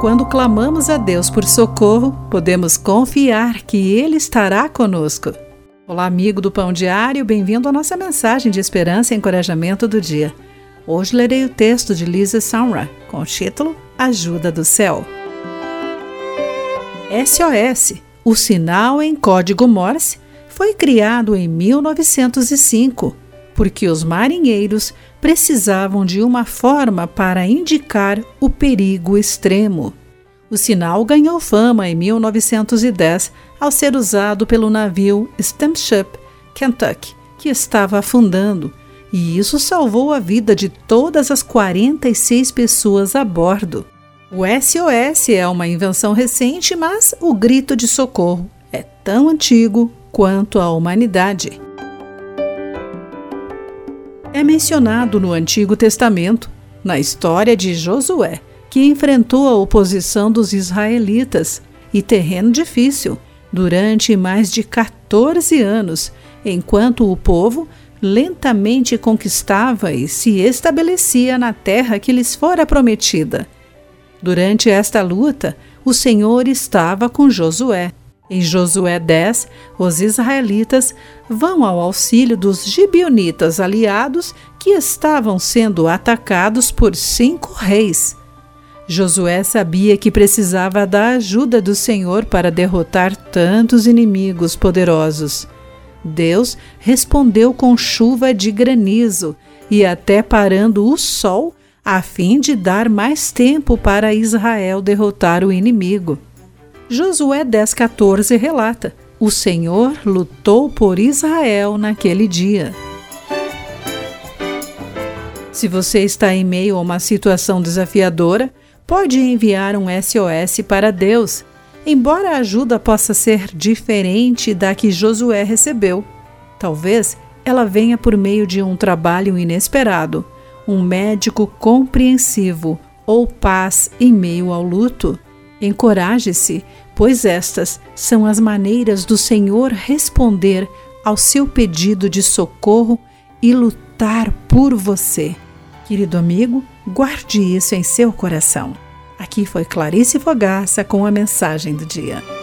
Quando clamamos a Deus por socorro, podemos confiar que Ele estará conosco. Olá, amigo do Pão Diário, bem-vindo à nossa mensagem de esperança e encorajamento do dia. Hoje lerei o texto de Lisa Samra com o título Ajuda do Céu. SOS, o sinal em código Morse, foi criado em 1905 porque os marinheiros precisavam de uma forma para indicar o perigo extremo. O sinal ganhou fama em 1910 ao ser usado pelo navio Steamship Kentucky, que estava afundando, e isso salvou a vida de todas as 46 pessoas a bordo. O SOS é uma invenção recente, mas o grito de socorro é tão antigo quanto a humanidade é mencionado no Antigo Testamento, na história de Josué, que enfrentou a oposição dos israelitas e terreno difícil durante mais de 14 anos, enquanto o povo lentamente conquistava e se estabelecia na terra que lhes fora prometida. Durante esta luta, o Senhor estava com Josué em Josué 10, os israelitas vão ao auxílio dos gibionitas aliados que estavam sendo atacados por cinco reis. Josué sabia que precisava da ajuda do Senhor para derrotar tantos inimigos poderosos. Deus respondeu com chuva de granizo e até parando o sol, a fim de dar mais tempo para Israel derrotar o inimigo. Josué 10,14 relata: O Senhor lutou por Israel naquele dia. Se você está em meio a uma situação desafiadora, pode enviar um SOS para Deus, embora a ajuda possa ser diferente da que Josué recebeu. Talvez ela venha por meio de um trabalho inesperado, um médico compreensivo ou paz em meio ao luto. Encoraje-se, pois estas são as maneiras do Senhor responder ao seu pedido de socorro e lutar por você. Querido amigo, guarde isso em seu coração. Aqui foi Clarice Fogaça com a mensagem do dia.